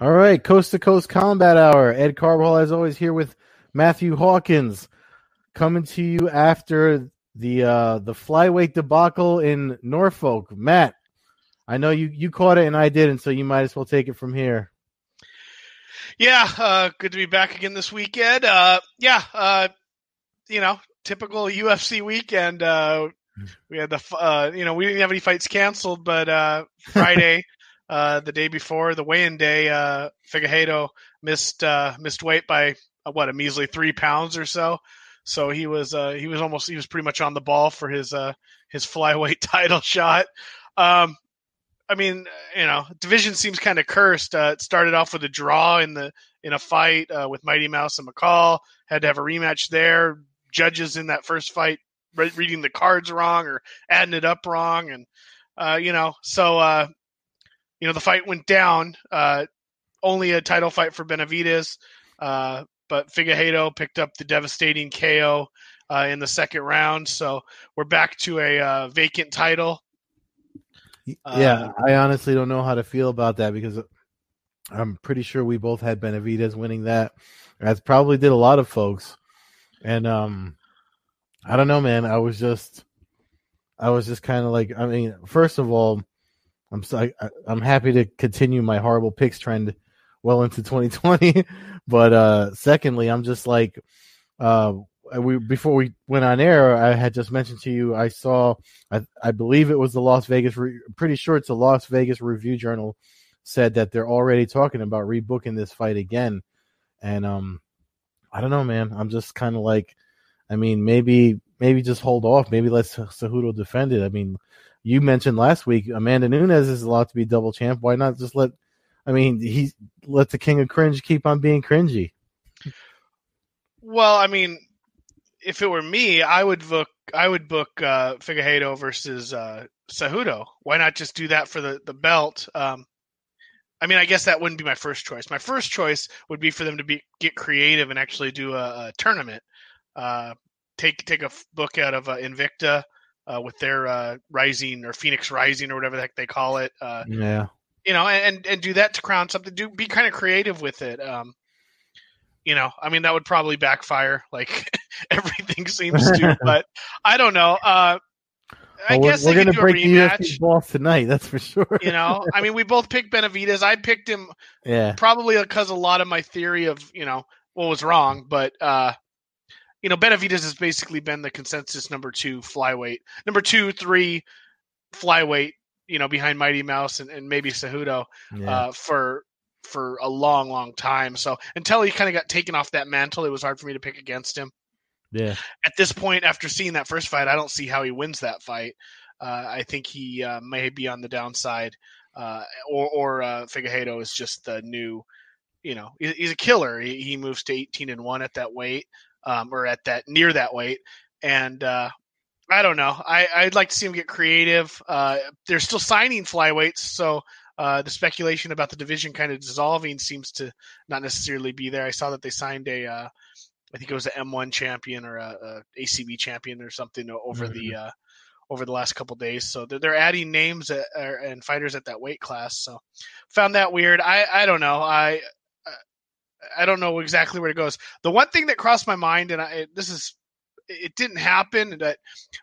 All right, Coast to Coast Combat Hour. Ed Carball, as always, here with Matthew Hawkins, coming to you after the uh, the flyweight debacle in Norfolk. Matt, I know you you caught it and I didn't, so you might as well take it from here. Yeah, uh, good to be back again this weekend. Uh, yeah, uh, you know, typical UFC weekend. We had the, uh, you know, we didn't have any fights canceled, but uh, Friday, uh, the day before the weigh-in day, uh, Figueiredo missed uh, missed weight by uh, what a measly three pounds or so. So he was uh, he was almost he was pretty much on the ball for his uh, his flyweight title shot. Um, I mean, you know, division seems kind of cursed. Uh, it started off with a draw in the in a fight uh, with Mighty Mouse and McCall. Had to have a rematch there. Judges in that first fight re- reading the cards wrong or adding it up wrong, and uh, you know, so uh, you know the fight went down. Uh, only a title fight for Benavidez, uh, but Figueiredo picked up the devastating KO uh, in the second round. So we're back to a uh, vacant title. Yeah, I honestly don't know how to feel about that because I'm pretty sure we both had Benavidez winning that. As probably did a lot of folks. And um I don't know, man. I was just I was just kind of like I mean, first of all, I'm so, I, I'm happy to continue my horrible picks trend well into 2020, but uh secondly, I'm just like uh we before we went on air, I had just mentioned to you I saw I I believe it was the Las Vegas Re- pretty sure it's the Las Vegas Review Journal said that they're already talking about rebooking this fight again. And um I don't know, man. I'm just kind of like I mean, maybe maybe just hold off. Maybe let Cejudo defend it. I mean, you mentioned last week Amanda Nunes is allowed to be double champ. Why not just let I mean, he let the king of cringe keep on being cringy. Well, I mean, if it were me, I would book I would book uh, Figueiredo versus uh, Cejudo. Why not just do that for the the belt? Um, I mean, I guess that wouldn't be my first choice. My first choice would be for them to be get creative and actually do a, a tournament. Uh, take take a book out of uh, Invicta uh, with their uh, Rising or Phoenix Rising or whatever the heck they call it. Uh, yeah, you know, and and do that to crown something. Do be kind of creative with it. Um, you know, I mean, that would probably backfire, like everything seems to. but I don't know. Uh, I well, guess we're, we're going to break the. UFC balls tonight. That's for sure. you know, I mean, we both picked Benavidez. I picked him yeah, probably because a lot of my theory of you know what was wrong, but uh, you know, Benavidez has basically been the consensus number two flyweight, number two, three flyweight. You know, behind Mighty Mouse and, and maybe Cejudo yeah. uh, for for a long, long time. So until he kind of got taken off that mantle, it was hard for me to pick against him. yeah. At this point, after seeing that first fight, I don't see how he wins that fight. Uh, I think he uh, may be on the downside, uh, or or uh, Figueiredo is just the new, you know, he's a killer. He, he moves to 18 and one at that weight, um, or at that near that weight, and uh, I don't know. I, I'd like to see him get creative. Uh, they're still signing flyweights, so uh, the speculation about the division kind of dissolving seems to not necessarily be there. I saw that they signed a, uh, I think it was an M1 champion or a, a ACB champion or something over the uh, over the last couple days. So they're, they're adding names at, and fighters at that weight class. So found that weird. I I don't know. I I don't know exactly where it goes. The one thing that crossed my mind, and I, this is it didn't happen that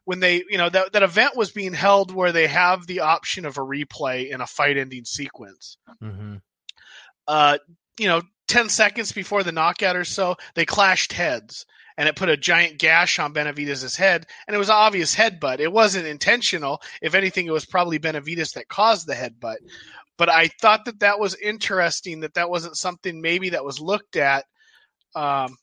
when they you know that, that event was being held where they have the option of a replay in a fight ending sequence. Hmm uh you know 10 seconds before the knockout or so they clashed heads and it put a giant gash on Benavidez' head and it was an obvious headbutt. It wasn't intentional. If anything it was probably Benavidez that caused the headbutt but I thought that that was interesting that that wasn't something maybe that was looked at um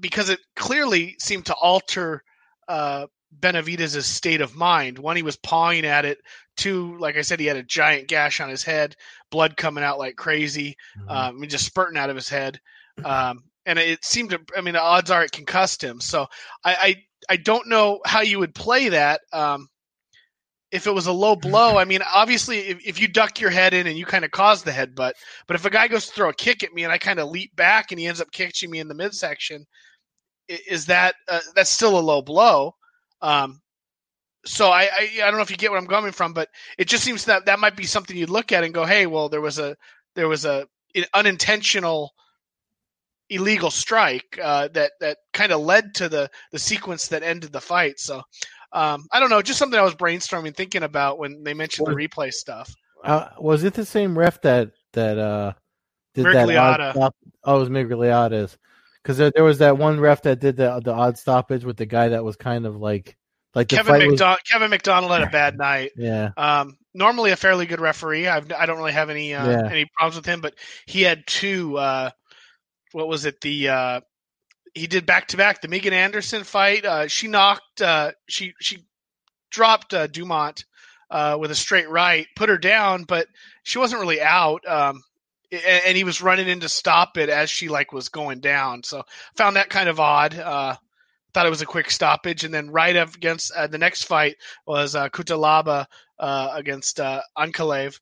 because it clearly seemed to alter uh, Benavidez' state of mind. One, he was pawing at it. Two, like I said, he had a giant gash on his head, blood coming out like crazy, Mhm. um, I mean, just spurting out of his head. Um, and it seemed to, I mean, the odds are it concussed him. So I, I, I don't know how you would play that. Um, if it was a low blow, I mean, obviously, if, if you duck your head in and you kind of cause the headbutt, but if a guy goes to throw a kick at me and I kind of leap back and he ends up catching me in the midsection, is that uh, that's still a low blow? Um, so I, I I don't know if you get what I'm coming from, but it just seems that that might be something you'd look at and go, hey, well, there was a there was a an unintentional illegal strike uh, that that kind of led to the the sequence that ended the fight. So um, I don't know, just something I was brainstorming, thinking about when they mentioned the replay stuff. Uh, was it the same ref that that uh, did Miragliotta. that? Odd oh, it was Miragliotta's because there, there was that one ref that did the the odd stoppage with the guy that was kind of like like the Kevin fight was- MacDonald. Kevin MacDonald had a bad night. yeah, Um, normally a fairly good referee. I've, I don't really have any uh, Yeah. any problems with him, but he had two. Uh, what was it? The uh, he did back to back. The Megan Anderson fight. Uh, she knocked. Uh, she she dropped uh, Dumont uh, with a straight right, put her down, but she wasn't really out. Um, a- and he was running in to stop it as she like was going down. So found that kind of odd. Uh, thought it was a quick stoppage, and then right up against uh, the next fight was uh, Cutelaba uh, against uh, Ankalaev,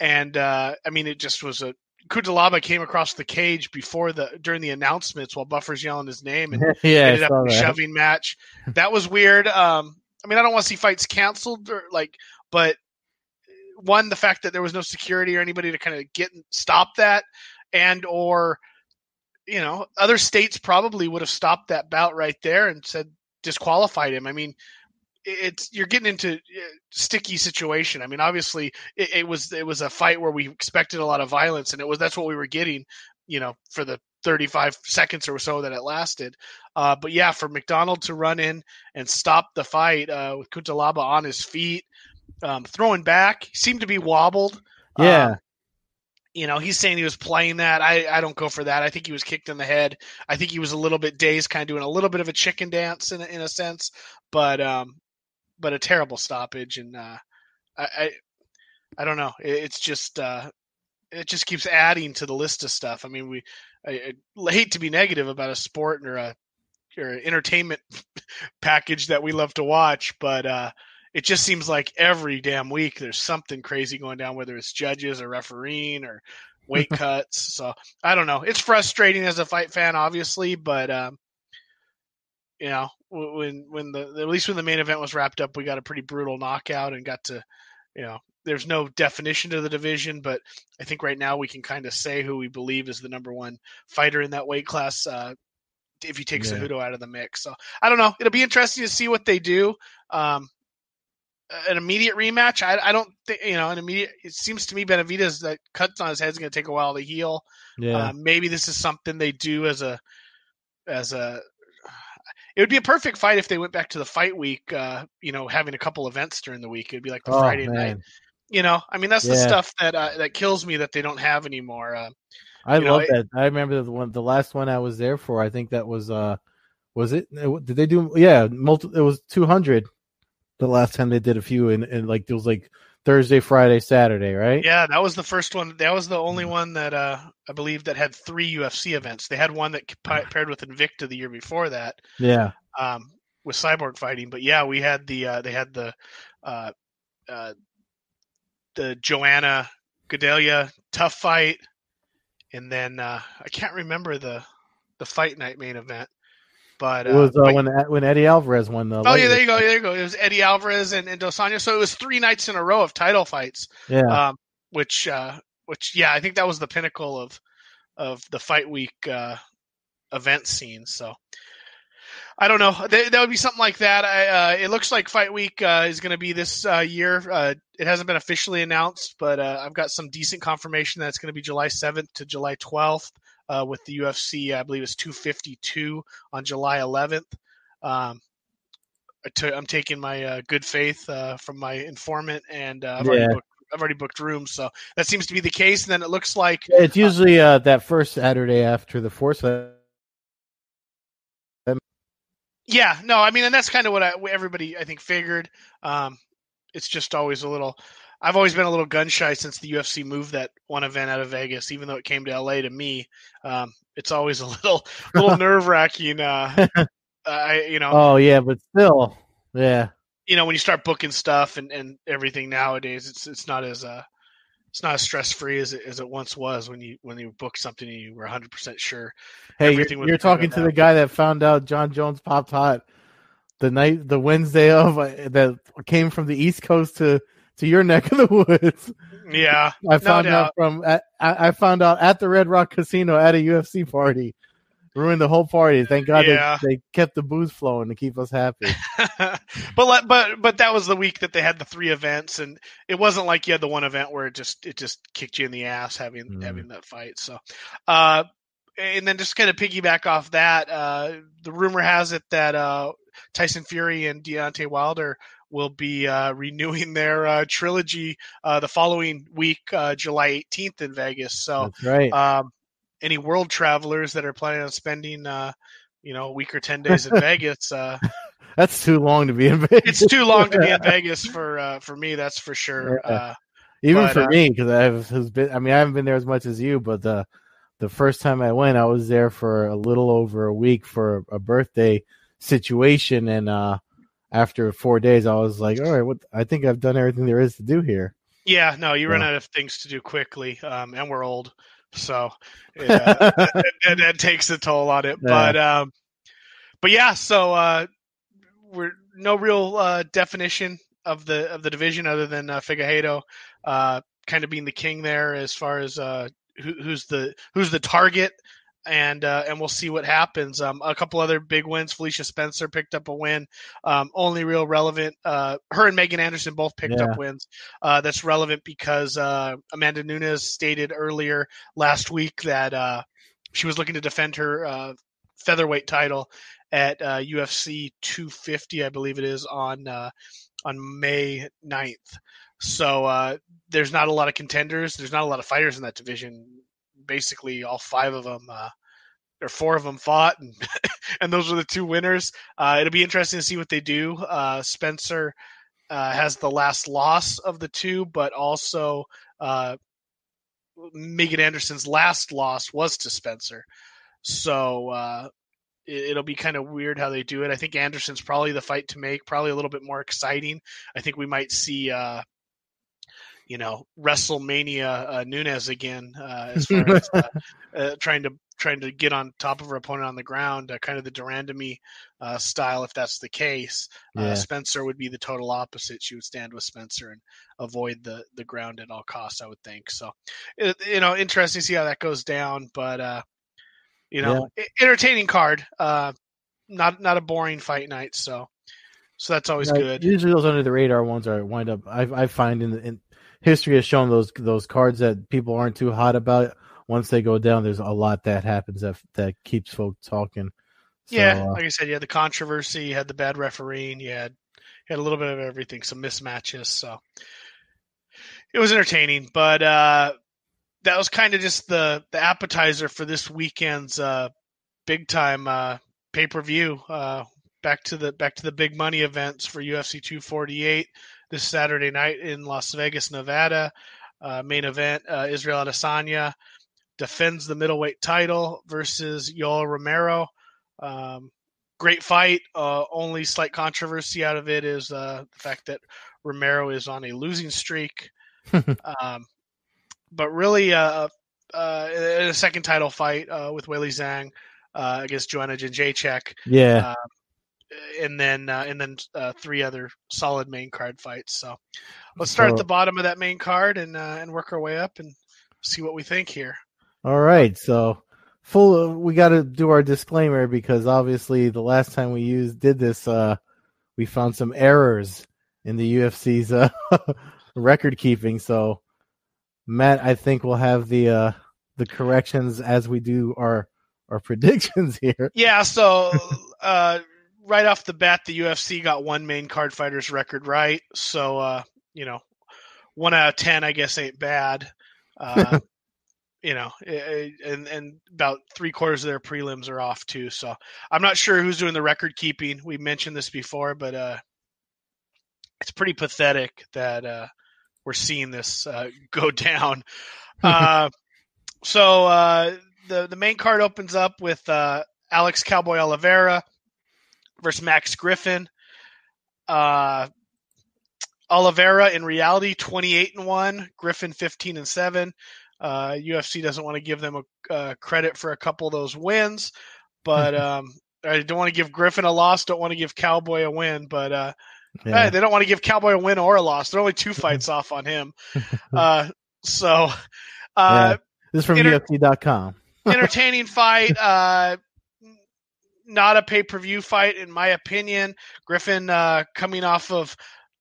and uh, I mean it just was a Cutelaba came across the cage before the during the announcements while Buffer's yelling his name and yeah, ended up in a shoving match. That was weird. Um, I mean, I don't want to see fights canceled or like, but one, the fact that there was no security or anybody to kind of get and stop that, and or you know, other states probably would have stopped that bout right there and said disqualified him. I mean, it's you're getting into a sticky situation. I mean, obviously it, it was it was a fight where we expected a lot of violence, and it was that's what we were getting, you know, for the 35 seconds or so that it lasted. Uh, but yeah, for MacDonald to run in and stop the fight uh, with Cutelaba on his feet, um, throwing back, seemed to be wobbled. Yeah, Um, you know, he's saying he was playing that. I, I don't go for that. I think he was kicked in the head. I think he was a little bit dazed, kind of doing a little bit of a chicken dance in a, in a sense, but um, but a terrible stoppage. And uh, I, I I don't know. It, it's just uh, it just keeps adding to the list of stuff. I mean, we I, I hate to be negative about a sport or a or an entertainment package that we love to watch, but uh, it just seems like every damn week there's something crazy going down, whether it's judges or refereeing or weight cuts. So I don't know. It's frustrating as a fight fan, obviously, but um, you know, when when the at least when the main event was wrapped up, we got a pretty brutal knockout and got to, you know, there's no definition to the division, but I think right now we can kind of say who we believe is the number one fighter in that weight class. Uh, if you take Yeah. Cejudo out of the mix, so I don't know. It'll be interesting to see what they do. Um, an immediate rematch, I, I don't think you know an immediate. It seems to me Benavidez that cuts on his head is going to take a while to heal. yeah. Uh, maybe this is something they do as a as a. It would be a perfect fight if they went back to the fight week. Uh, you know, having a couple events during the week. It'd be like the oh Friday night. You know, I mean that's the stuff that uh, that kills me that they don't have anymore. Uh, I you know, love it- that. I remember the one, the last one I was there for. I think that was uh, was it? Did they do? Yeah, multi, It was two hundred. The last time they did a few, and and like it was like Thursday, Friday, Saturday, right? yeah, that was the first one. That was the only one that uh, I believe that had three UFC events. They had one that pa- paired with Invicta the year before that. Yeah. um, with cyborg fighting. But yeah, we had the uh, they had the uh, uh, the Joanna Gadelha tough fight, and then uh, I can't remember the the fight night main event. But, uh, It was uh, but- when when Eddie Alvarez won the. oh yeah, there you go, there you go. It was Eddie Alvarez and, and Dos Anjos. So it was three nights in a row of title fights Yeah. um, which uh, which yeah, I think that was the pinnacle of of the fight week uh, event scene. So I don't know. That, that would be something like that. I, uh, it looks like fight week uh, is going to be this uh, year. Uh, it hasn't been officially announced, but uh, I've got some decent confirmation that it's going to be July 7th to July 12th. Uh, with the UFC, I believe it's 252 on July 11th. Um, I t- I'm taking my uh, good faith uh, from my informant, and uh, I've, Yeah. already booked, I've already booked rooms, so that seems to be the case. And then it looks like It's usually uh, that first Saturday after the fourth. Yeah, no, I mean, and that's kind of what I, everybody I think figured. Um, it's just always a little. I've always been a little gun shy since the UFC moved that one event out of Vegas, even though it came to LA to me. Um, it's always a little, little nerve wracking. Uh, I, you know, Oh yeah, but still, yeah. you know, when you start booking stuff and, and everything nowadays, it's it's not as uh, it's not as stress free as it, as it once was when you when you booked something and you were 100 percent sure. Hey, you're, you're talking to the guy that found out John Jones popped hot the night, the Wednesday of uh, that came from the East Coast to to your neck of the woods. Yeah, I found no out from at, I found out at the Red Rock Casino at a UFC party. Ruined the whole party. Thank God yeah. they, they kept the booze flowing to keep us happy. but but but that was the week that they had the three events, and it wasn't like you had the one event where it just it just kicked you in the ass having mm. having that fight. So, uh, and then just kind of piggyback off that, uh, the rumor has it that uh, Tyson Fury and Deontay Wilder will be uh, renewing their uh, trilogy uh, the following week, uh, July 18th in Vegas. So, right. Um, any world travelers that are planning on spending, uh, you know, a week or 10 days in Vegas, uh, that's too long to be in Vegas. It's too long to be in Vegas for for me. That's for sure. Yeah. Even but, for me, because I have been. I mean, I haven't been there as much as you, but the the first time I went, I was there for a little over a week for a birthday situation, and uh, after four days, I was like, all right, what? I think I've done everything there is to do here. Yeah, no, you run out of things to do quickly, um, and we're old, so yeah, that, that, takes a toll on it. Yeah. But um, but yeah, so uh, we're no real uh, definition of the of the division other than uh, Figueiredo uh, kind of being the king there as far as uh, who, who's the who's the target and uh, and we'll see what happens. Um, a couple other big wins. Felicia Spencer picked up a win. Um, only real relevant. Uh, her and Megan Anderson both picked yeah. up wins. Uh, that's relevant because uh, Amanda Nunes stated earlier last week that uh, she was looking to defend her uh, featherweight title at UFC 250, I believe it is on on May 9th. So there's not a lot of contenders. There's not a lot of fighters in that division basically all five of them uh, or four of them fought, and and those were the two winners. Uh, it'll be interesting to see what they do. Uh, Spencer uh, has the last loss of the two, but also uh, Megan Anderson's last loss was to Spencer, so uh, it, will be kind of weird how they do it. I think Anderson's probably the fight to make, probably a little bit more exciting. I think we might see you know WrestleMania uh, Nunes again uh, as far as uh, uh, trying to trying to get on top of her opponent on the ground, uh, kind of the de Randamie uh, style. If that's the case, yeah. Spencer would be the total opposite. She would stand with Spencer and avoid the the ground at all costs. I would think so. It, you know, interesting to see how that goes down, but you know, yeah. entertaining card. not not a boring fight night. So. So that's always yeah, good. Usually, those under the radar ones are wind up. I, I find in, in history has shown those those cards that people aren't too hot about. Once they go down, there's a lot that happens that that keeps folks talking. So, yeah, uh, like I said, you had the controversy, you had the bad refereeing, you had you had a little bit of everything, some mismatches. So it was entertaining, but uh, that was kind of just the the appetizer for this weekend's uh, big time uh, pay per view. Uh, back to the back to the big money events for UFC 248 this Saturday night in Las Vegas, Nevada. Uh, main event: uh, Israel Adesanya defends the middleweight title versus Yoel Romero. Um, great fight. Uh, only slight controversy out of it is uh, the fact that Romero is on a losing streak. um, but really, uh, uh, a second title fight uh, with Weili Zhang uh, against Joanna Jędrzejczyk. Yeah. Uh, and then uh, and then uh, three other solid main card fights. So let's start so, at the bottom of that main card and uh, and work our way up and see what we think here. All right, so full. we got to do our disclaimer because obviously the last time we used did this, uh, we found some errors in the UFC's uh, record keeping. So Matt, I think we'll have the uh, the corrections as we do our our predictions here. Yeah, so uh, right off the bat, the UFC got one main card fighters record right. So, uh, you know, one out of 10, I guess, ain't bad. Uh, you know, and, and about three quarters of their prelims are off too. So I'm not sure who's doing the record keeping. We mentioned this before, but, uh, it's pretty pathetic that, uh, we're seeing this, uh, go down. Uh, so, uh, the, the main card opens up with, uh, Alex Cowboy Oliveira versus Max Griffin. Uh, Oliveira in reality 28 and 1, Griffin 15 and 7. Uh, UFC doesn't want to give them a uh, credit for a couple of those wins, but um, I don't want to give Griffin a loss. Don't want to give Cowboy a win, but uh, yeah. they don't want to give Cowboy a win or a loss. They're only two fights off on him. Uh, so, uh, yeah. this is from inter- UFC.com. entertaining fight. Uh, not a pay per view fight, in my opinion. Griffin uh, coming off of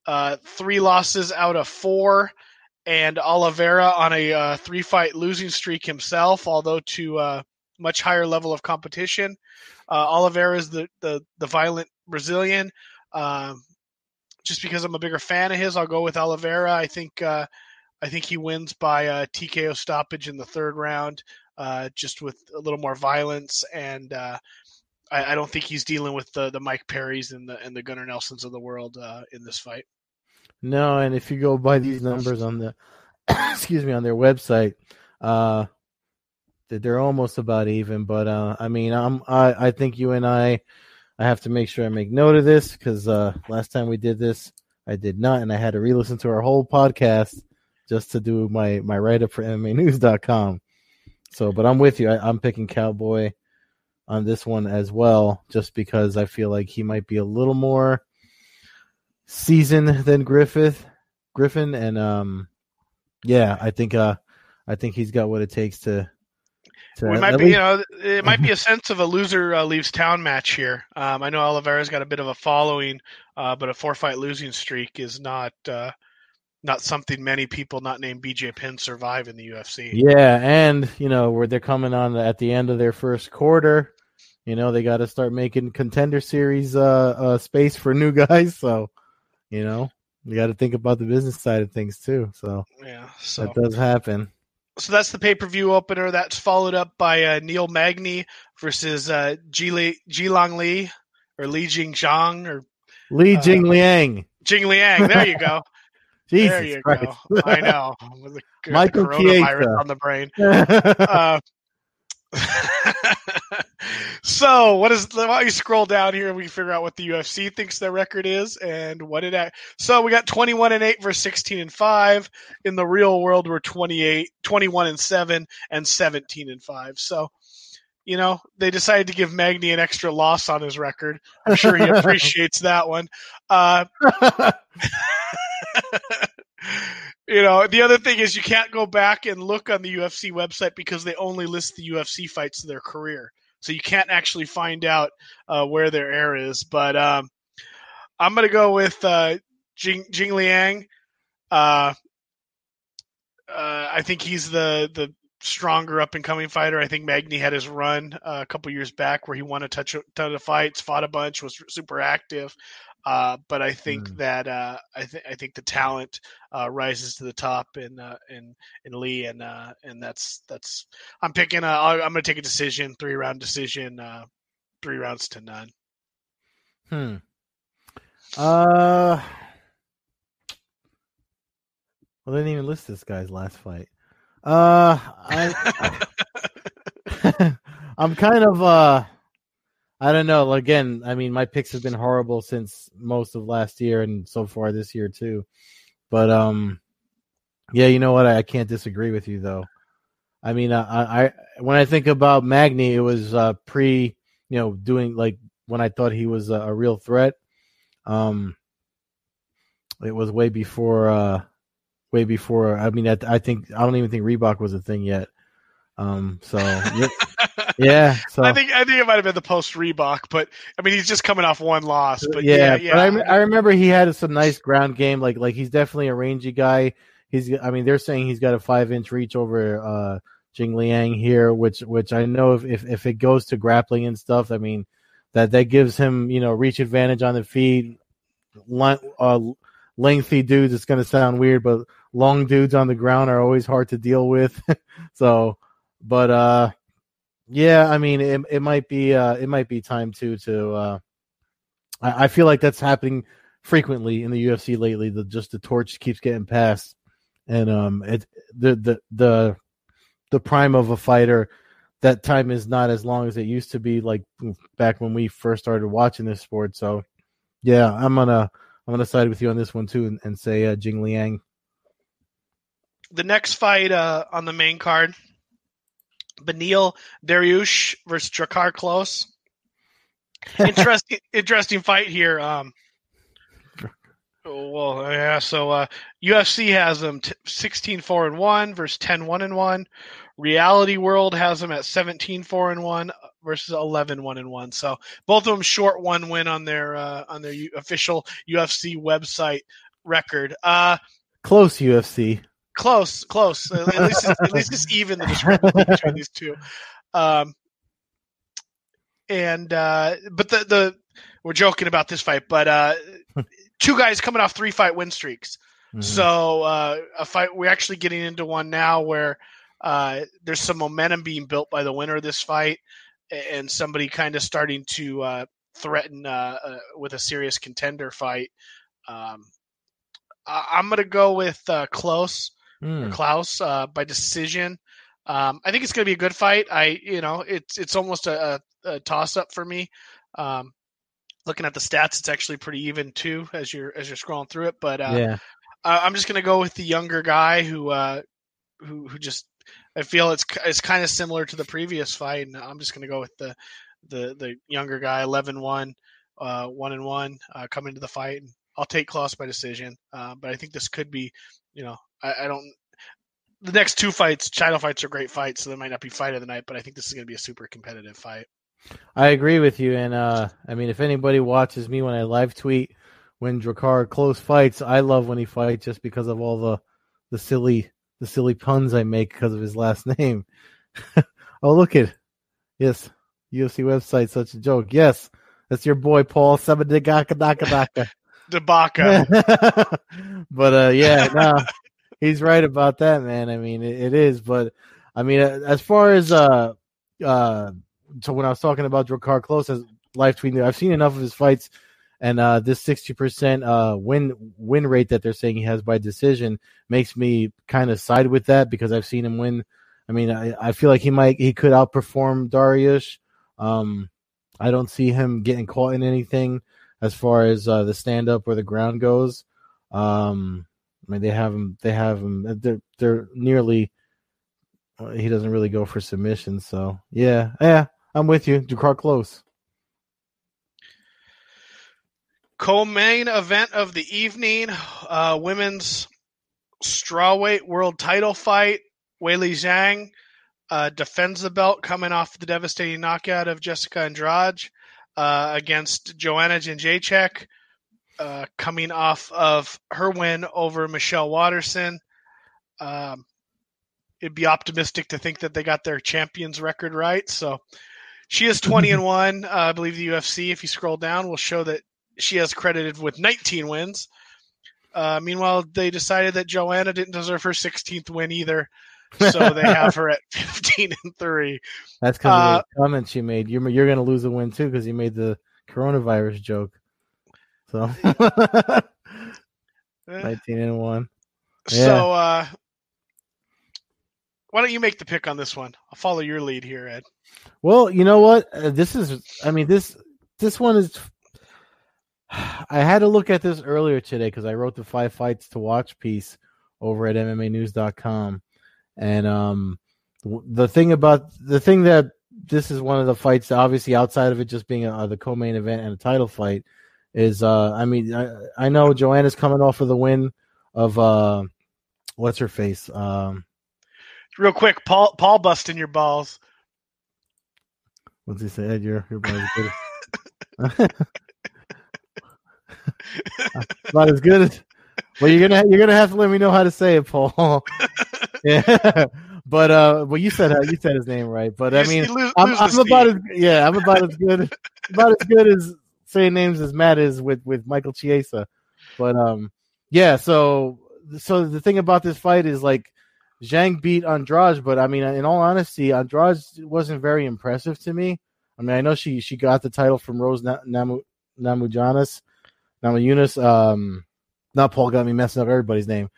uh, three losses out of four, and Oliveira on a uh, three fight losing streak himself, although to a much higher level of competition. Uh, Oliveira is the, the, the violent Brazilian. Um, just because I'm a bigger fan of his, I'll go with Oliveira. I think uh, I think he wins by a TKO stoppage in the third round, uh, just with a little more violence and I, I, don't think he's dealing with the the Mike Perrys and the and the Gunnar Nelsons of the world uh, in this fight. No, and if you go by these numbers on the excuse me on their website, uh, they're almost about even. But uh, I mean, I'm I, I think you and I, I have to make sure I make note of this because uh, last time we did this, I did not, and I had to re-listen to our whole podcast just to do my my write up for MMAnews.com. So, but I'm with you. I, I'm picking Cowboy on this one as well, just because I feel like he might be a little more seasoned than Griffith Griffin, and um, yeah, I think uh, I think he's got what it takes to. to we might be, least... you know, it might be a sense of a loser uh, leaves town match here. Um, I know Oliveira's got a bit of a following, uh, but a four fight losing streak is not uh, not something many people not named BJ Penn survive in the UFC. Yeah, and you know where they're coming on at the end of their first quarter. You know, they got to start making contender series uh, uh, space for new guys. So, you know, you got to think about the business side of things too. So, yeah, so that does happen. So that's the pay per view opener. That's followed up by uh, Neil Magny versus uh, Ji, Li, Long Li or Li Jing Zhang or Li uh, Jing Liang. Jing Liang. There you go. Jesus there you Christ. go. I know. The, Michael coronavirus on the brain. uh, so what is why don't you scroll down here and we figure out what the UFC thinks their record is and what it at. So we got 21 and 8 versus 16 and 5. In the real world we're 28 21 and 7 and 17 and 5. So you know, they decided to give Magny an extra loss on his record. I'm sure he appreciates that one. Uh, you know, the other thing is you can't go back and look on the UFC website because they only list the UFC fights of their career, so you can't actually find out uh, where their air is. But um, I'm gonna go with uh, Jing, Jing Liang. Uh, uh, I think he's the the stronger up and coming fighter. I think Magny had his run uh, a couple years back where he won a touch, ton of fights, fought a bunch, was super active. Uh, but I think mm. that uh, I think I think the talent uh, rises to the top in uh, in in Li, and uh, and that's that's I'm picking. A, I'm going to take a decision, three round decision, three rounds to none. Hmm. Uh. Well, they didn't even list this guy's last fight. Uh, I, I'm kind of uh I don't know. Again, I mean, my picks have been horrible since most of last year and so far this year too. But um, yeah, you know what? I, I can't disagree with you though. I mean, I, I when I think about Magny, it was uh, pre, you know, doing like when I thought he was a, a real threat. Um, it was way before, uh, way before. I mean, I, I think I don't even think Reebok was a thing yet. Um, so yeah, so I think I think it might have been the post Reebok, but I mean he's just coming off one loss. But yeah, yeah, yeah. But I, I remember he had some nice ground game. Like like he's definitely a rangy guy. He's I mean they're saying he's got a five inch reach over uh Jing Liang here, which which I know if, if if it goes to grappling and stuff, I mean that that gives him you know reach advantage on the feet. Uh, lengthy dudes, it's going to sound weird, but long dudes on the ground are always hard to deal with. so but uh, yeah, I mean, it it might be uh, it might be time too to. Uh, I, I feel like that's happening frequently in the UFC lately. The just the torch keeps getting passed, and um, it the the the the prime of a fighter that time is not as long as it used to be like back when we first started watching this sport so yeah i'm gonna i'm gonna side with you on this one too and, and say uh, jing liang the next fight uh, on the main card Beneil Dariush versus Drakkar Klose. interesting, interesting fight here. Um, well, yeah. So uh, UFC has them t- 16 4 and 1 versus 10 1 and 1. Reality World has them at 17 4 and 1 versus 11 1 and 1. So both of them short one win on their uh, on their U- official UFC website record. Uh, close UFC. Close, Klose. at least it's, at least it's even the discrepancy between these two. Um, and uh, but the the we're joking about this fight, but uh, two guys coming off three fight win streaks. Mm-hmm. So uh, a fight we're actually getting into one now where uh, there's some momentum being built by the winner of this fight, and somebody kind of starting to uh, threaten uh, uh, with a serious contender fight. Um, I- am going to go with uh, close mm. Klose by decision. Um, I think it's going to be a good fight. I, you know, it's it's almost a, a, toss up for me. Um, looking at the stats, it's actually pretty even too as you're as you're scrolling through it. But uh, yeah, I'm just going to go with the younger guy who uh, who who just I feel it's it's kind of similar to the previous fight, and I'm just going to go with the the the younger guy, 11-1, uh, one and one, uh, coming to the fight. And I'll take Klose by decision, uh, but I think this could be, you know, I, I don't the next two fights, China fights are great fights, so they might not be fight of the night, but I think this is going to be a super competitive fight. I agree with you, and uh, I mean, if anybody watches me when I live tweet when Drakkar Klose fights, I love when he fights just because of all the the silly the silly puns I make because of his last name. oh, look at yes, UFC website, such a joke. Yes, that's your boy Paul Sabadaka Daka. But uh, yeah, no, he's right about that, man. I mean, it, it is, but I mean, as far as uh, uh, so when I was talking about Drakkar Klose as live tweeting, I've seen enough of his fights, and uh, this sixty percent uh win win rate that they're saying he has by decision makes me kind of side with that because I've seen him win. I mean, I, I feel like he might he could outperform Dariush. Um, I don't see him getting caught in anything as far as uh, the stand up or the ground goes. Um, I mean, they have him. They have him. They're they're nearly. Uh, he doesn't really go for submissions, so yeah, yeah. I'm with you, Drakkar Klose. Co-main event of the evening: uh, women's strawweight world title fight. Weili Zhang uh, defends the belt, coming off the devastating knockout of Jessica Andrade uh, against Joanna Jędrzejczyk uh, coming off of her win over Michelle Waterson. Um, it'd be optimistic to think that they got their champions record right. So she is 20 and 1. Uh, I believe the UFC, if you scroll down, will show that she has credited with 19 wins. Uh, meanwhile, they decided that Joanna didn't deserve her 16th win either. So they have her at 15 and 3. That's because uh, of the comment she made. You're, you're going to lose a win too because you made the coronavirus joke. So 19 and 1. Yeah. So uh why don't you make the pick on this one? I'll follow your lead here, Ed. Well, you know what? Uh, this is I mean this this one is I had to look at this earlier today cuz I wrote the 5 fights to watch piece over at MMAnews.com and um the thing about the thing that this is one of the fights obviously outside of it just being a, the co-main event and a title fight is uh I mean I, I know Joanna's coming off of the win of uh what's her face? Um real quick Paul Paul busting your balls. What's he say Ed? Your your balls good. About as good as well you're gonna you're gonna have to let me know how to say it Paul yeah but uh well you said you said his name right but I mean lose, I'm, lose I'm about as yeah I'm about as good about as good as saying names as Matt is with with Michael Chiesa. But um, yeah. So so the thing about this fight is like Zhang beat Andrade, but I mean, in all honesty, Andrade wasn't very impressive to me. I mean, I know she she got the title from Rose Namu Namujanis, Namajunas. Um, not Paul got me messing up everybody's name.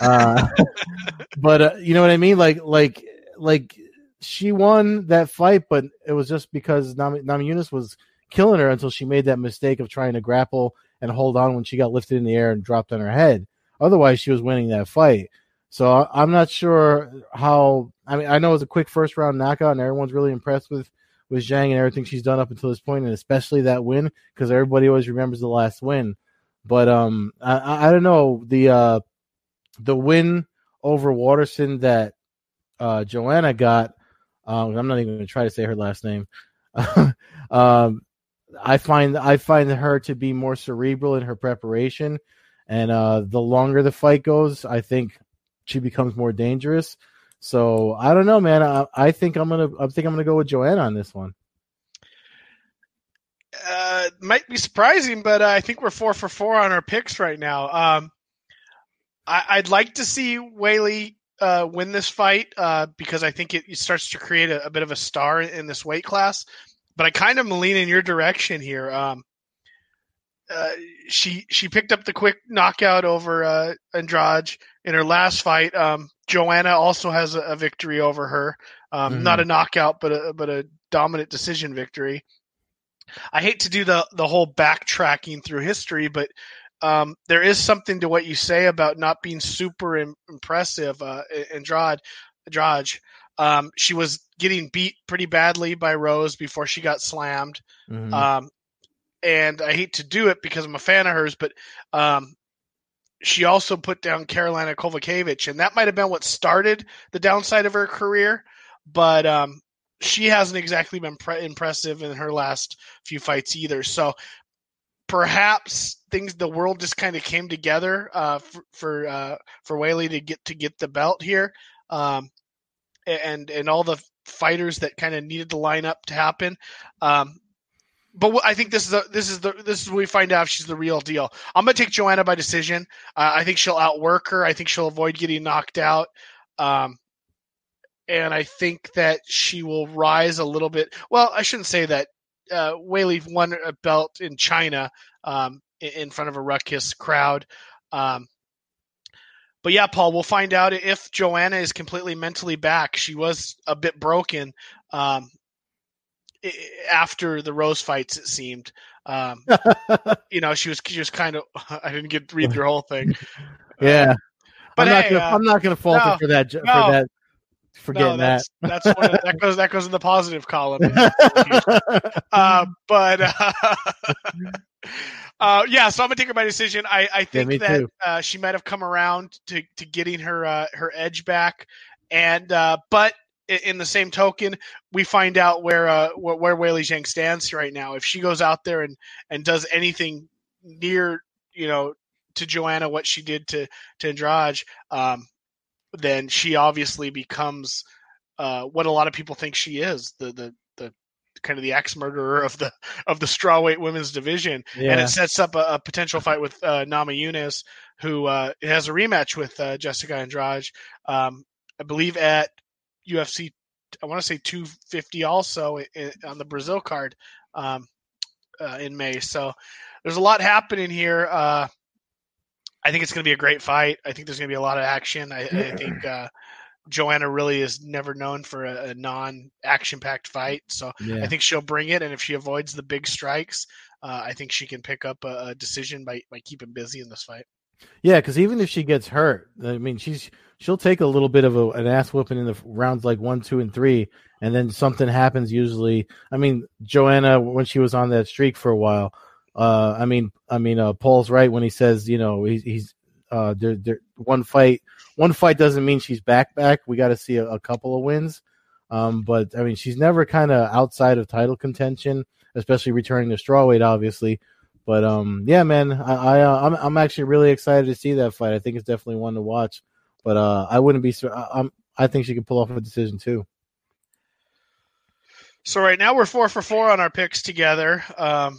Uh, but uh, you know what I mean? Like like like she won that fight, but it was just because Nam- Namajunas was killing her until she made that mistake of trying to grapple and hold on when she got lifted in the air and dropped on her head. Otherwise, she was winning that fight. So I'm not sure how. I mean, I know it was a quick first round knockout, and everyone's really impressed with with Zhang and everything she's done up until this point, and especially that win because everybody always remembers the last win. But um, I, I don't know the uh, the win over Waterson that uh, Joanna got. Um, I'm not even going to try to say her last name. um, I find I find her to be more cerebral in her preparation, and uh, the longer the fight goes, I think she becomes more dangerous. So I don't know, man. I, I think I'm gonna I think I'm gonna go with Joanna on this one. Uh, might be surprising, but uh, I think we're four for four on our picks right now. Um, I, would like to see Weili uh, win this fight uh, because I think it, it starts to create a, a, bit of a star in this weight class. But I kind of lean in your direction here. Um, uh, she she picked up the quick knockout over uh, Andrade in her last fight. Um, Joanna also has a, a victory over her, um, mm-hmm. not a knockout, but a but a dominant decision victory. I hate to do the the whole backtracking through history, but um, there is something to what you say about not being super Im- impressive. Uh, Andrade, Andrade, um, she was getting beat pretty badly by Rose before she got slammed. Mm-hmm. Um, and I hate to do it because I'm a fan of hers, but um, she also put down Karolina Kowalkiewicz, and that might have been what started the downside of her career. But um, she hasn't exactly been pre- impressive in her last few fights either. So perhaps things the world just kind of came together uh, for for, uh, for Weili to get to get the belt here, um, and and all the fighters that kind of needed to line up to happen. Um, but I think this is the, this is the this is where we find out if she's the real deal. I'm gonna take Joanna by decision. Uh, I think she'll outwork her. I think she'll avoid getting knocked out. Um, and I think that she will rise a little bit. Well, I shouldn't say that. Uh, Weili won a belt in China um, in front of a ruckus crowd. Um, but yeah, Paul, we'll find out if Joanna is completely mentally back. She was a bit broken um, after the Rose fights. It seemed, um, you know, she was she was kind of. I didn't get to read the whole thing. Yeah, um, but I'm, hey, not gonna, uh, I'm not going to fault no, her for that. No, for that forgetting no, that's, that. That's one of, that goes that goes in the positive column. uh, but uh, yeah, so I'm gonna take her by decision. I, I think yeah, that uh, she might have come around to to getting her uh, her edge back, and uh, but in the same token, we find out where uh, where Weili Zhang stands right now. If she goes out there and and does anything near you know to Joanna what she did to to Andrade, um, then she obviously becomes uh, what a lot of people think she is the the the kind of the ex murderer of the of the strawweight women's division, yeah. and it sets up a, a potential fight with uh, Namajunas, who uh, has a rematch with uh, Jessica Andrade, um, I believe at UFC. I want to say 250 also in, on the Brazil card um, uh, in May. So there's a lot happening here. I think it's going to be a great fight. I think there's going to be a lot of action. I, I think uh, Joanna really is never known for a, a non-action packed fight, so yeah. I think she'll bring it. And if she avoids the big strikes, uh, I think she can pick up a, a, decision by by keeping busy in this fight. Yeah, because even if she gets hurt, I mean, she's she'll take a little bit of a, an ass whooping in the rounds like one, two, and three, and then something happens. Usually, I mean, Joanna when she was on that streak for a while uh, I mean, I mean, uh, Paul's right when he says, you know, he's, he's uh, there, there, one fight, one fight doesn't mean she's back, back. We got to see a, a, couple of wins. Um, but I mean, she's never kind of outside of title contention, especially returning to strawweight, obviously. But um, yeah, man, I, I uh, I'm I'm actually really excited to see that fight. I think it's definitely one to watch. But uh, I wouldn't be. I'm. I think she could pull off a decision too. So right now we're four for four on our picks together. Um,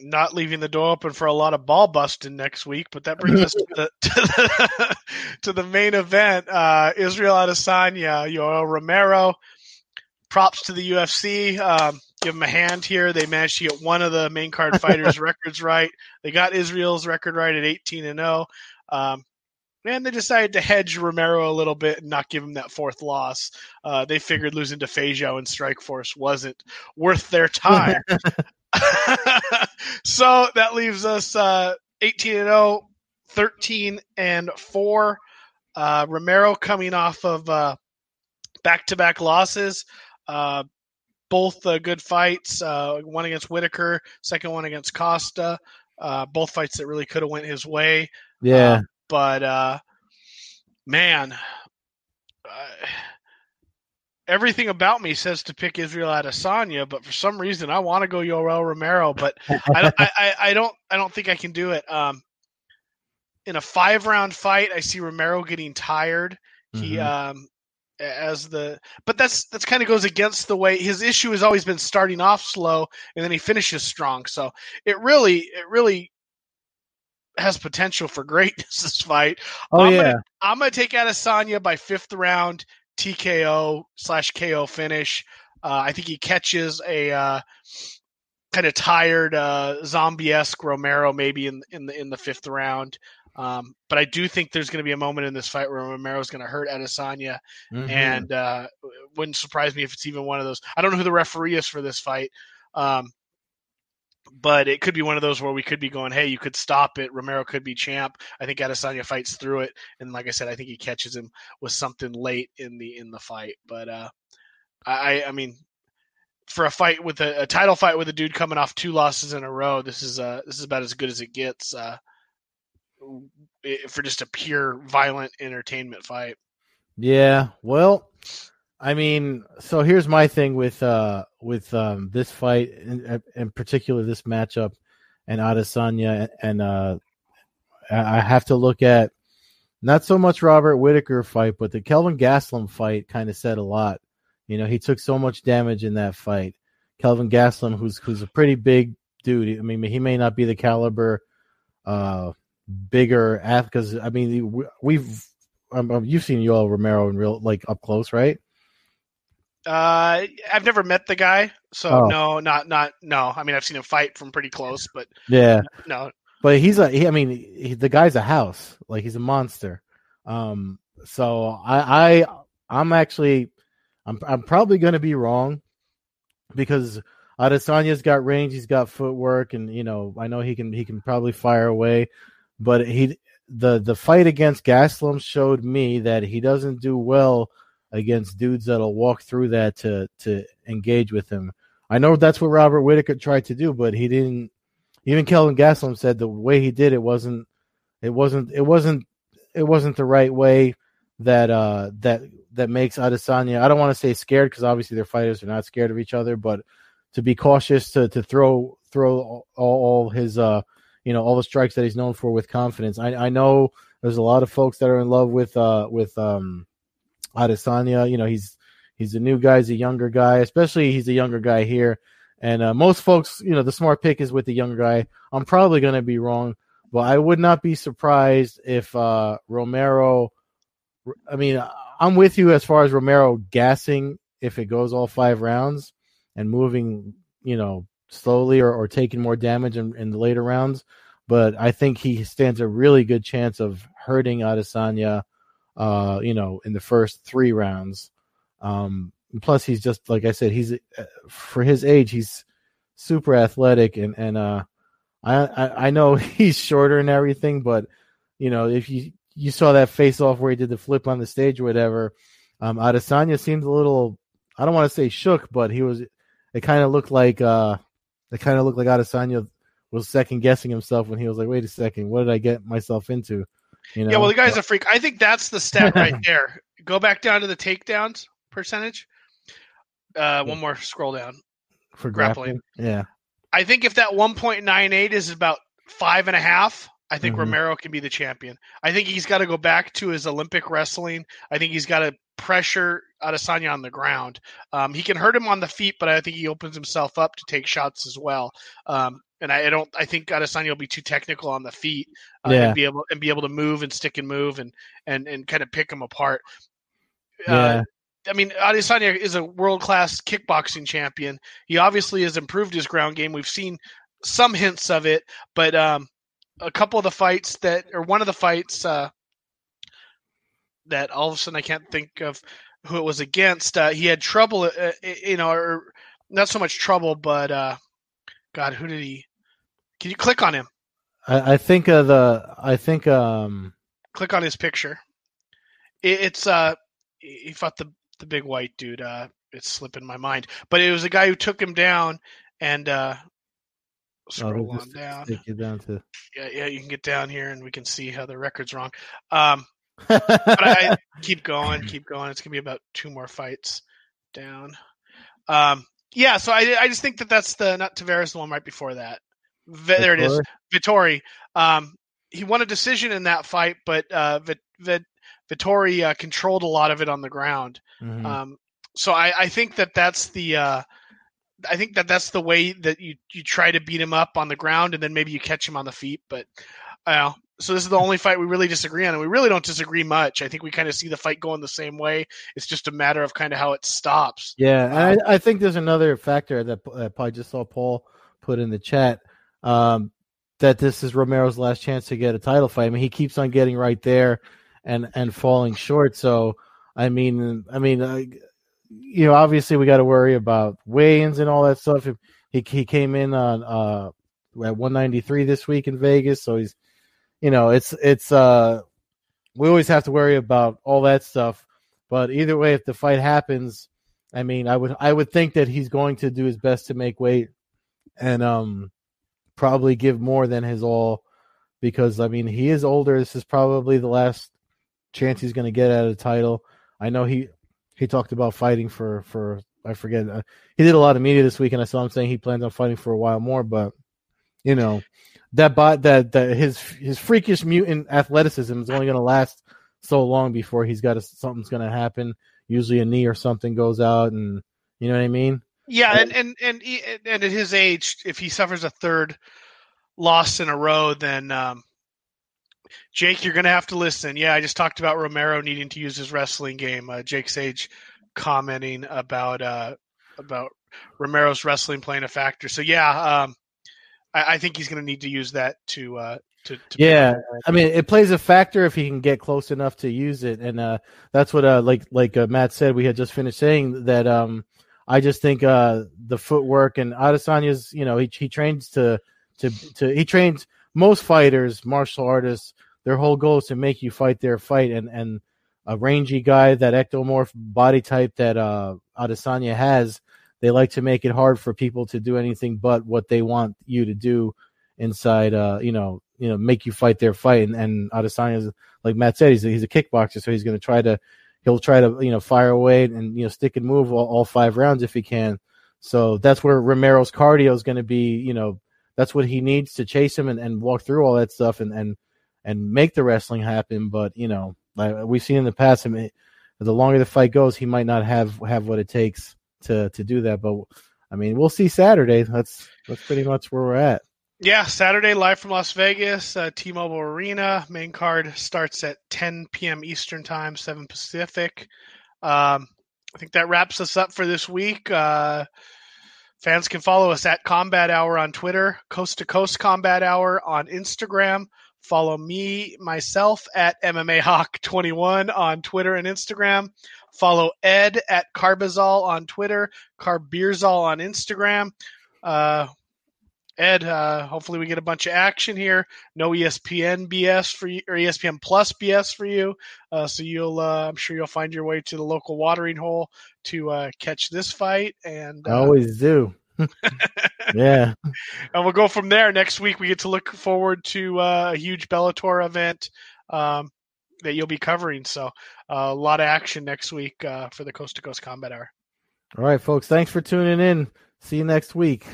not leaving the door open for a lot of ball busting next week, but that brings us to the, to the, to the main event. Uh, Israel Adesanya, Yoel Romero. Props to the UFC. Um, give them a hand here. They managed to get one of the main card fighters' records right. They got Israel's record right at 18 and 0. Um, and they decided to hedge Romero a little bit and not give him that fourth loss. Uh, they figured losing to Feijão and Strikeforce wasn't worth their time. so that leaves us uh, 18 and 0, 13 and 4. Uh, Romero coming off of back to back losses. Uh, both uh, good fights. Uh, one against Whitaker, second one against Costa. Uh, both fights that really could have went his way. Yeah, but uh, man, everything about me says to pick Israel Adesanya, but for some reason I want to go Yoel Romero, but I don't, I, I, don't, I don't think I can do it. Um, in a five round fight, I see Romero getting tired. He, Mhm. um, as the, but that's that's kind of goes against the way his issue has always been starting off slow and then he finishes strong. So it really, it really has potential for greatness. This fight. oh I'm yeah, gonna- I'm gonna take Adesanya by fifth round TKO slash KO finish. Uh, I think he catches a uh, kind of tired uh, zombie esque Romero maybe in in the in the fifth round. Um, but I do think there's going to be a moment in this fight where Romero is going to hurt Adesanya, Mhm. and uh, wouldn't surprise me if it's even one of those. I don't know who the referee is for this fight, um, but it could be one of those where we could be going, "Hey, you could stop it." Romero could be champ. I think Adesanya fights through it, and like I said, I think he catches him with something late in the in the fight. But uh, I, I mean, for a fight with a, a title fight with a dude coming off two losses in a row, this is uh this is about as good as it gets. Uh, for just a pure violent entertainment fight. Yeah, well, I mean, so here's my thing with uh with um this fight in, in particular this matchup and Adesanya and uh I have to look at not so much Robert Whitaker fight, but the Kelvin Gastelum fight kind of said a lot. You know, he took so much damage in that fight. Kelvin Gastelum, who's who's a pretty big dude. I mean, he may not be the caliber, uh, bigger because I mean we- we've um, um, you've seen Yoel Romero in real like up close, right? Uh, I've never met the guy, so Oh. no, not not no. I mean, I've seen him fight from pretty close, but Yeah, no. but he's a he, I mean he, the guy's a house, like he's a monster. Um, so I I I'm actually I'm I'm probably going to be wrong because Adesanya's got range, he's got footwork, and you know I know he can he can probably fire away, but he the the fight against Gastelum showed me that he doesn't do well against dudes that'll walk through that to to engage with him. I know that's what Robert Whitaker tried to do, but he didn't. Even Kelvin Gastelum said the way he did it wasn't it wasn't it wasn't it wasn't the right way that uh that that makes Adesanya. I don't want to say scared because obviously they're fighters; they're not scared of each other, but to be cautious to to throw throw all, all his uh you know all the strikes that he's known for with confidence. I I know there's a lot of folks that are in love with uh with um Adesanya. You know he's he's a new guy, he's a younger guy, especially he's a younger guy here. And uh, most folks, you know, the smart pick is with the younger guy. I'm probably going to be wrong, but I would not be surprised if uh, Romero. I mean, I'm with you as far as Romero gassing if it goes all five rounds and moving, you know, slowly or, or taking more damage in, in the later rounds. But I think he stands a really good chance of hurting Adesanya, uh, you know, in the first three rounds. Um, plus, he's just like I said, he's uh, for his age, he's super athletic, and and uh, I, I I know he's shorter and everything, but you know, if you you saw that face off where he did the flip on the stage or whatever, um, Adesanya seemed a little, I don't want to say shook, but he was. It kind of looked like uh, it kind of looked like Adesanya was second guessing himself when he was like, "Wait a second, what did I get myself into?" You know? Yeah, well, the guy's a freak. I think that's the stat right there. Go back down to the takedowns percentage. Uh, one more scroll down. for grappling. grappling. Yeah, I think if that 1.98 is about five and a half, I think Mhm. Romero can be the champion. I think he's got to go back to his Olympic wrestling. I think he's got to pressure Adesanya on the ground. Um, he can hurt him on the feet, but I think he opens himself up to take shots as well. Um, and I, I don't. I think Adesanya will be too technical on the feet uh, Yeah. and be able and be able to move and stick and move and and and kind of pick him apart. Yeah. Uh, I mean, Adesanya is a world class kickboxing champion. He obviously has improved his ground game. We've seen some hints of it, but um, a couple of the fights that, or one of the fights uh, that all of a sudden I can't think of who it was against. Uh, he had trouble, uh, you know, or not so much trouble, but uh, God, who did he? Can you click on him? I, I think uh, the I think um Click on his picture. It, it's uh, he fought the the big white dude. Uh, it's slipping my mind. But it was a guy who took him down and uh, Oh, scroll they'll on down. Take you down to. Yeah, yeah, you can get down here and we can see how the record's wrong. Um, but I, keep going, keep going. It's gonna be about two more fights down. Um, yeah, so I, I just think that that's the not Tavares, the one right before that. V- there it is, Vettori. Um, he won a decision in that fight, but uh, Vit, Vit, Vettori uh, controlled a lot of it on the ground. Mhm. Um, so I, I think that that's the uh, I think that that's the way that you you try to beat him up on the ground, and then maybe you catch him on the feet. But uh, so this is the only fight we really disagree on, and we really don't disagree much. I think we kind of see the fight going the same way. It's just a matter of kind of how it stops. Yeah, and I, I think there's another factor that uh, I just saw Paul put in the chat um, that this is Romero's last chance to get a title fight. I mean, he keeps on getting right there and and falling short. So, I mean, I mean, uh, you know, obviously we got to worry about weigh-ins and all that stuff. He he came in on uh at 193 this week in Vegas, so he's, you know, it's it's uh we always have to worry about all that stuff. But either way, if the fight happens, I mean, I would I would think that he's going to do his best to make weight and um probably give more than his all because I mean he is older. This is probably the last chance he's going to get at a title. I know he he talked about fighting for for I forget uh, he did a lot of media this week and I saw him saying he plans on fighting for a while more, but you know that bot that that his his freakish mutant athleticism is only going to last so long before he's got something's going to happen. Usually a knee or something goes out, and you know what I mean. Yeah, and and and and at his age, if he suffers a third loss in a row, then um, Jake, you're going to have to listen. Yeah, I just talked about Romero needing to use his wrestling game. Uh, Jake Sage commenting about uh, about Romero's wrestling playing a factor. So yeah, um, I, I think he's going to need to use that to uh, to, to Yeah, I mean, it plays a factor if he can get close enough to use it, and uh, that's what uh, like like uh, Matt said. We had just finished saying that. Um, I just think uh, the footwork and Adesanya's, you know, he he trains to to to he trains most fighters, martial artists. Their whole goal is to make you fight their fight, and and a rangy guy, that ectomorph body type that uh, Adesanya has, they like to make it hard for people to do anything but what they want you to do inside. Uh, you know, you know, make you fight their fight. And, and Adesanya's like Matt said, he's a, he's a kickboxer, so he's going to try to he'll try to you know fire away and you know stick and move all, all five rounds if he can. So that's where Romero's cardio is going to be. You know, that's what he needs to chase him and, and walk through all that stuff and and and make the wrestling happen. But you know, like we've seen in the past, I mean, the longer the fight goes, he might not have have what it takes to to do that. But I mean, we'll see Saturday. That's that's pretty much where we're at. Yeah, Saturday live from Las Vegas, uh, T-Mobile Arena. Main card starts at 10 p.m. Eastern Time, 7 Pacific. Um, I think that wraps us up for this week. Uh, fans can follow us at Combat Hour on Twitter, Coast to Coast Combat Hour on Instagram. Follow me myself at MMA Hawk 21 on Twitter and Instagram. Follow Ed at Carbazol on Twitter, Carbeerzol on Instagram. Uh, Ed, uh, hopefully we get a bunch of action here. No ESPN BS for you, or ESPN Plus BS for you. Uh, so you'll, uh, I'm sure you'll find your way to the local watering hole to uh, catch this fight, and I uh, always do. yeah. and we'll go from there. Next week we get to look forward to uh, a huge Bellator event um, that you'll be covering. So a lot of action next week uh, for the Coast to Coast Combat Hour. All right, folks. Thanks for tuning in. See you next week.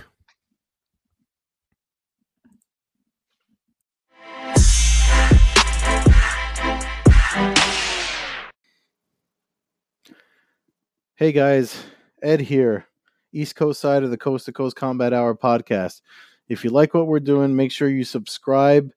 Hey guys, Ed here, East Coast side of the Coast to Coast Combat Hour podcast. If you like what we're doing, make sure you subscribe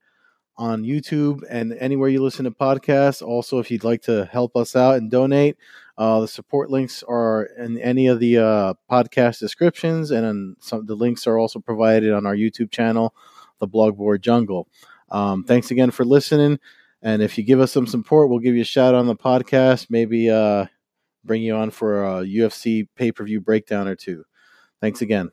on YouTube and anywhere you listen to podcasts. Also, if you'd like to help us out and donate, uh, the support links are in any of the uh, podcast descriptions, and some the links are also provided on our YouTube channel, the Blogboard Jungle. Um, thanks again for listening, and if you give us some support, we'll give you a shout on the podcast. Maybe uh, bring you on for a UFC pay per view breakdown or two. Thanks again.